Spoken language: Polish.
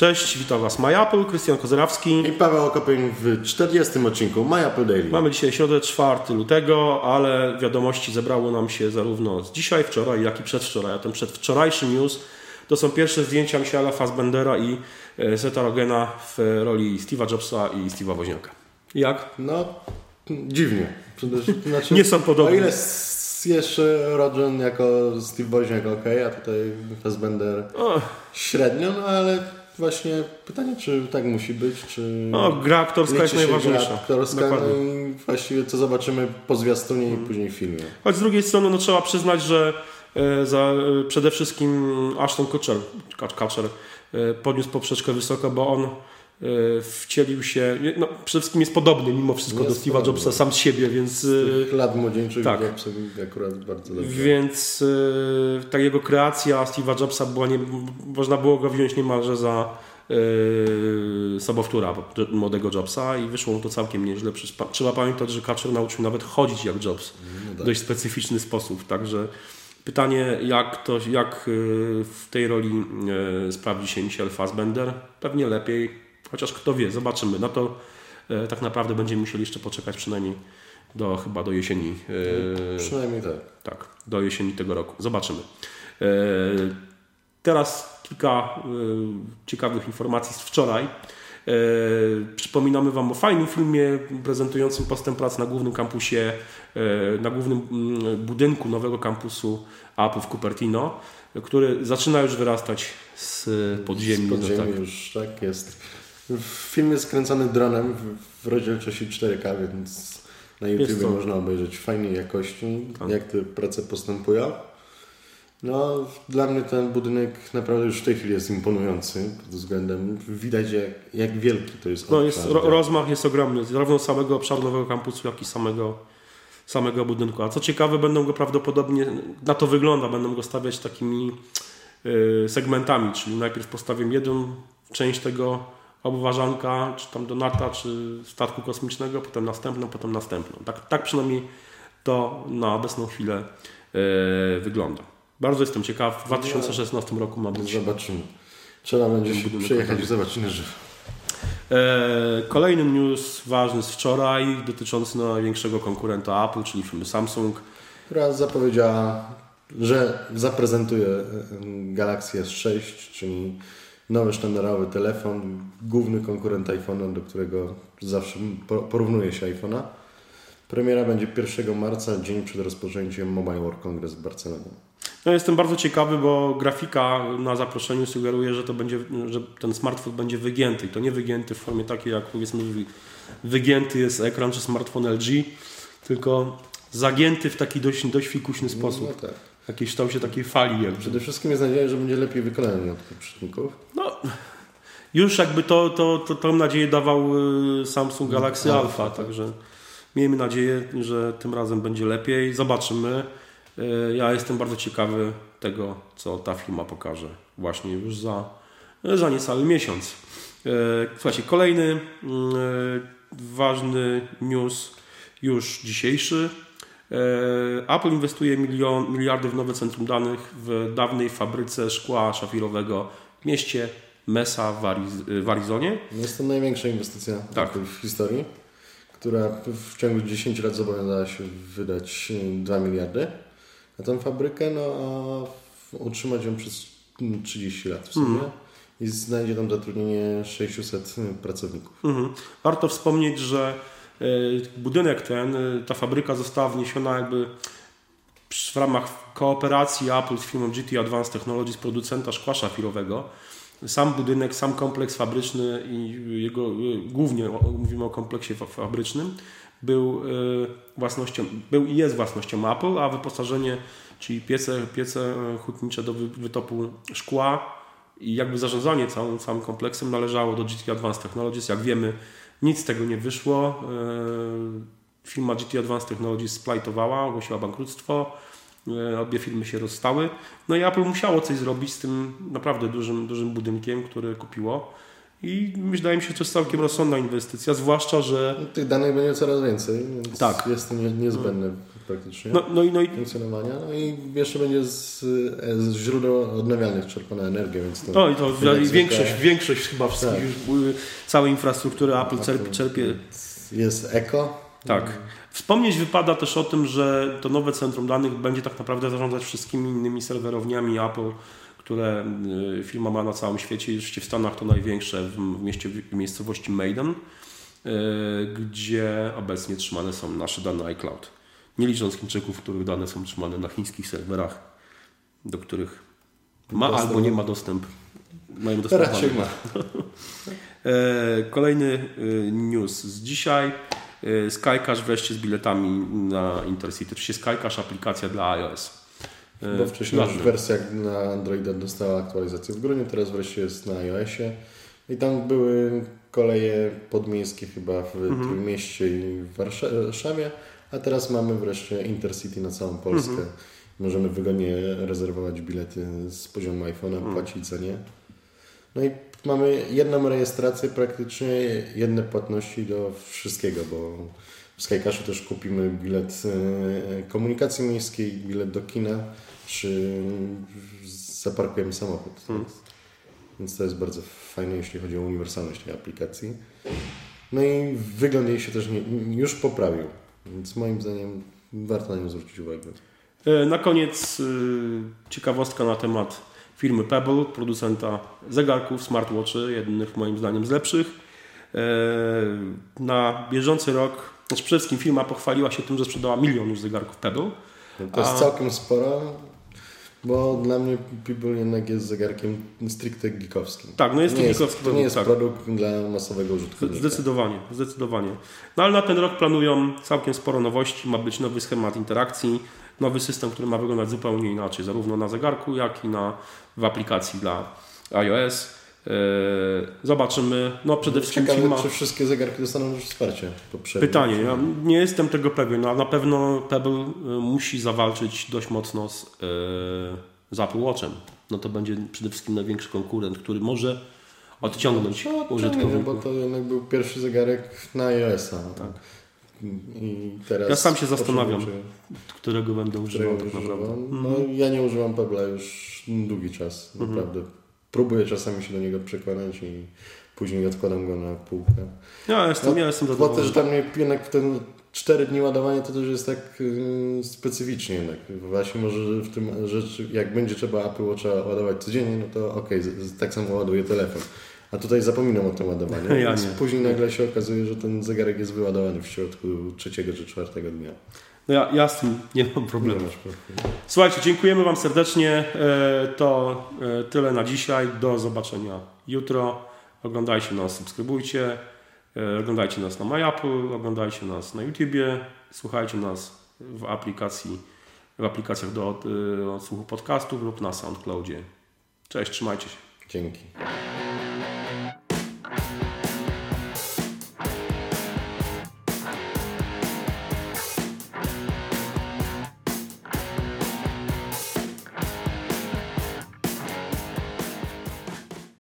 Cześć, witam Was MyApple, Krystian Kozerawski. I Paweł Okopień w 40 odcinku MyApple Daily. Mamy dzisiaj środę 4 lutego, ale wiadomości zebrało nam się zarówno z dzisiaj, wczoraj, jak i przedwczoraj. A ten przedwczorajszy news to są pierwsze zdjęcia Michaela Fassbendera i e, Seta Rogena w roli Steve'a Jobsa i Steve'a Woźniaka. Jak? No, dziwnie. Znaczy, Nie są podobne. O ile jeszcze Rogen jako Steve Woźniak ok, a tutaj Fassbender oh. średnio, no ale właśnie pytanie, czy tak musi być, czy... No, gra aktorska jest najważniejsza. Gra aktorska, no i właściwie co zobaczymy po zwiastunie hmm. i później w filmie. Choć z drugiej strony, no trzeba przyznać, że e, za, e, przede wszystkim Ashton Kutcher, Kutcher e, podniósł poprzeczkę wysoko, bo on wcielił się, no, przede wszystkim jest podobny mimo wszystko jest do Steve'a Jobsa sam z siebie, więc... Z lat młodzieńczych tak. Akurat bardzo dobrze. Więc e, ta jego kreacja Steve'a Jobsa była, nie, można było go wziąć niemalże za yy, sobowtóra młodego Jobsa i wyszło mu to całkiem nieźle. Trzeba pamiętać, że Kaczer nauczył nawet chodzić jak Jobs no tak. w dość specyficzny sposób, także Pytanie, jak, to, jak w tej roli sprawdzi się Michel Fassbender? Pewnie lepiej Chociaż kto wie, zobaczymy. No to e, tak naprawdę będziemy musieli jeszcze poczekać przynajmniej do chyba do jesieni. E, przynajmniej tak. Tak, do jesieni tego roku. Zobaczymy. E, teraz kilka e, ciekawych informacji z wczoraj. E, przypominamy Wam o fajnym filmie prezentującym postęp prac na głównym kampusie, e, na głównym mm, budynku nowego kampusu Apple w Cupertino, który zaczyna już wyrastać z podziemi. Z podziemi no tak. już tak jest. Film jest skręcony dronem w, w rozdzielczości 4K, więc na YouTube można obejrzeć fajnej jakości, tak. jak te prace postępują. No, dla mnie ten budynek naprawdę już w tej chwili jest imponujący pod względem, widać jak, jak wielki to jest No, jest, ro, rozmach jest ogromny, zarówno samego obszaru nowego kampusu, jak i samego, samego budynku. A co ciekawe, będą go prawdopodobnie, na to wygląda, będą go stawiać takimi y, segmentami, czyli najpierw postawię jedną część tego obważanka, czy tam donata, czy statku kosmicznego, potem następną, potem następną. Tak, tak przynajmniej to na obecną chwilę e, wygląda. Bardzo jestem ciekaw. W 2016 roku ma być. Zobaczymy. Trzeba będzie przyjechać i zobaczyć na żywo. E, kolejny news ważny z wczoraj, dotyczący największego konkurenta Apple, czyli firmy Samsung. Która zapowiedziała, że zaprezentuje e, Galaxy S6, czyli nowy sztandarowy telefon, główny konkurent iPhone'a, do którego zawsze porównuje się iPhone'a. Premiera będzie 1 marca, dzień przed rozpoczęciem Mobile World Congress w Barcelonie. No jestem bardzo ciekawy, bo grafika na zaproszeniu sugeruje, że to będzie, że ten smartfon będzie wygięty. I to nie wygięty w formie takiej, jak powiedzmy wygięty jest ekran czy smartfon LG, tylko zagięty w taki dość, dość fikuśny sposób. No tak jakiejś kształcie takiej fali. Jakby. Przede wszystkim jest nadzieja, że będzie lepiej wykonany od poprzedników. No, już jakby to, to, to, tą nadzieję dawał y, Samsung Galaxy no, Alpha, tak. także miejmy nadzieję, że tym razem będzie lepiej. Zobaczymy. Y, ja jestem bardzo ciekawy tego, co ta firma pokaże właśnie już za, za niecały miesiąc. Y, słuchajcie, kolejny ważny news już dzisiejszy. E, Apple inwestuje milion, miliardy w nowe centrum danych w dawnej fabryce szkła szafirowego w mieście Mesa w, Ariz w Arizonie. Jest to największa inwestycja tak. w historii, która w ciągu 10 lat zobowiązała się wydać 2 miliardy na tę fabrykę, no a utrzymać ją przez 30 lat w sumie. Mm. I znajdzie tam zatrudnienie 600 pracowników. Mm -hmm. Warto wspomnieć, że E, budynek ten, e, ta fabryka została wniesiona jakby w ramach kooperacji Apple z firmą GT Advanced Technologies, producenta szkła szafirowego. Sam budynek, sam kompleks fabryczny i jego, e, głównie mówimy o kompleksie fabrycznym, był własnością, był i jest własnością Apple, a wyposażenie, czyli piece, piece hutnicze do wytopu szkła i jakby zarządzanie całym, całym kompleksem należało do GT Advanced Technologies. Jak wiemy, nic z tego nie wyszło. E, firma GT Advanced Technologies splajtowała, ogłosiła bankructwo. E, obie firmy się rozstały. No i Apple musiało coś zrobić z tym naprawdę dużym, dużym budynkiem, który kupiło. I wydaje mi się, że to jest całkiem rozsądna inwestycja, zwłaszcza, że... No, tych danych będzie coraz więcej, więc tak. jest to niezbędne. Praktycznie no, no, no i, funkcjonowania. No i jeszcze będzie z, z źródeł odnawialnych czerpana energia, więc to... No i to większość, większość chyba wszystkich tak. całej infrastruktury Apple czerpie, czerpie. Jest eko. Tak. Wspomnieć wypada też o tym, że to nowe centrum danych będzie tak naprawdę zarządzać wszystkimi innymi serwerowniami Apple, które y, firma ma na całym świecie. Oczywiście w Stanach to największe w, mieście, w miejscowości Maiden, y, gdzie obecnie trzymane są nasze dane iCloud. Nie licząc Chińczyków, których dane są trzymane na chińskich serwerach, do których ma dostęp. albo nie ma dostęp. Mają dostęp. Teraz się ma. E, kolejny y, news z dzisiaj. Skycash wreszcie z biletami na Intercity. Oczywiście Skycash aplikacja dla iOS. Bo wcześniej już wersja na Androida dostała aktualizację w grudniu, teraz wreszcie jest na iOSie. I tam były koleje podmiejskie chyba w mhm. tym mieście i w Warszawie, a teraz mamy wreszcie Intercity na całą Polskę. Mhm. Możemy wygodnie rezerwować bilety z poziomu iPhone'a, mhm. płacić za nie. No i mamy jedną rejestrację, praktycznie jedne płatności do wszystkiego, bo w Skycashu też kupimy bilet e, komunikacji miejskiej, bilet do kina, czy zaparkujemy samochód. Hmm. Więc to jest bardzo fajne, jeśli chodzi o uniwersalność tej aplikacji. No i wygląd jej się też nie, już poprawił, więc moim zdaniem warto na nią zwrócić uwagę. E, na koniec e, ciekawostka na temat firmy Pebble, producenta zegarków, smartwatchy, jednych moim zdaniem z lepszych. Na bieżący rok, znaczy przede wszystkim firma pochwaliła się tym, że sprzedała milion już zegarków Pebble. To jest całkiem sporo. Bo dla mnie People jednak jest zegarkiem stricte geekowskim. Tak, no jest to, nie geekowski jest, to nie jest tak. produkt dla masowego użytkownika. Zdecydowanie, zdecydowanie. No ale na ten rok planują całkiem sporo nowości. Ma być nowy schemat interakcji, nowy system, który ma wyglądać zupełnie inaczej, zarówno na zegarku, jak i na, w aplikacji dla iOS. Yy, zobaczymy. No przede wszystkim Ciekawe, firma... czy wszystkie zegarki dostaną już wsparcie. Pytanie, ja nie jestem tego pewien, no, ale na pewno Pebble yy, musi zawalczyć dość mocno z, yy, z Apple Watchem. No to będzie przede wszystkim największy konkurent, który może odciągnąć no, użytkowników. Bo to jednak był pierwszy zegarek na iOS-a. Tak. I teraz ja sam się zastanawiam, którego będę używał tak naprawdę. No, mhm. ja nie używam Pebla już długi czas, mhm. Próbuję czasami się do niego przekonać i później odkładam go na półkę. Ja jestem, no, ja jestem Bo też dla mnie jednak ten 4 dni ładowania to też jest tak yy, specyficznie jednak. Właśnie może w tym rzeczy, jak będzie trzeba Apple Watcha ładować codziennie, no to okej, okay, tak samo ładuję telefon. A tutaj zapominam o tym ładowaniu. Ja później nagle się okazuje, że ten zegarek jest wyładowany w środku trzeciego czy czwartego dnia. No ja, ja z tym nie mam problemu. Słuchajcie, dziękujemy Wam serdecznie. E, to e, tyle na dzisiaj. Do zobaczenia jutro. Oglądajcie nas, subskrybujcie. E, oglądajcie nas na MyApple, oglądajcie nas na YouTubie, słuchajcie nas w aplikacji, w aplikacjach do odsłuchu podcastów lub na SoundCloudzie. Cześć, trzymajcie się. Dzięki.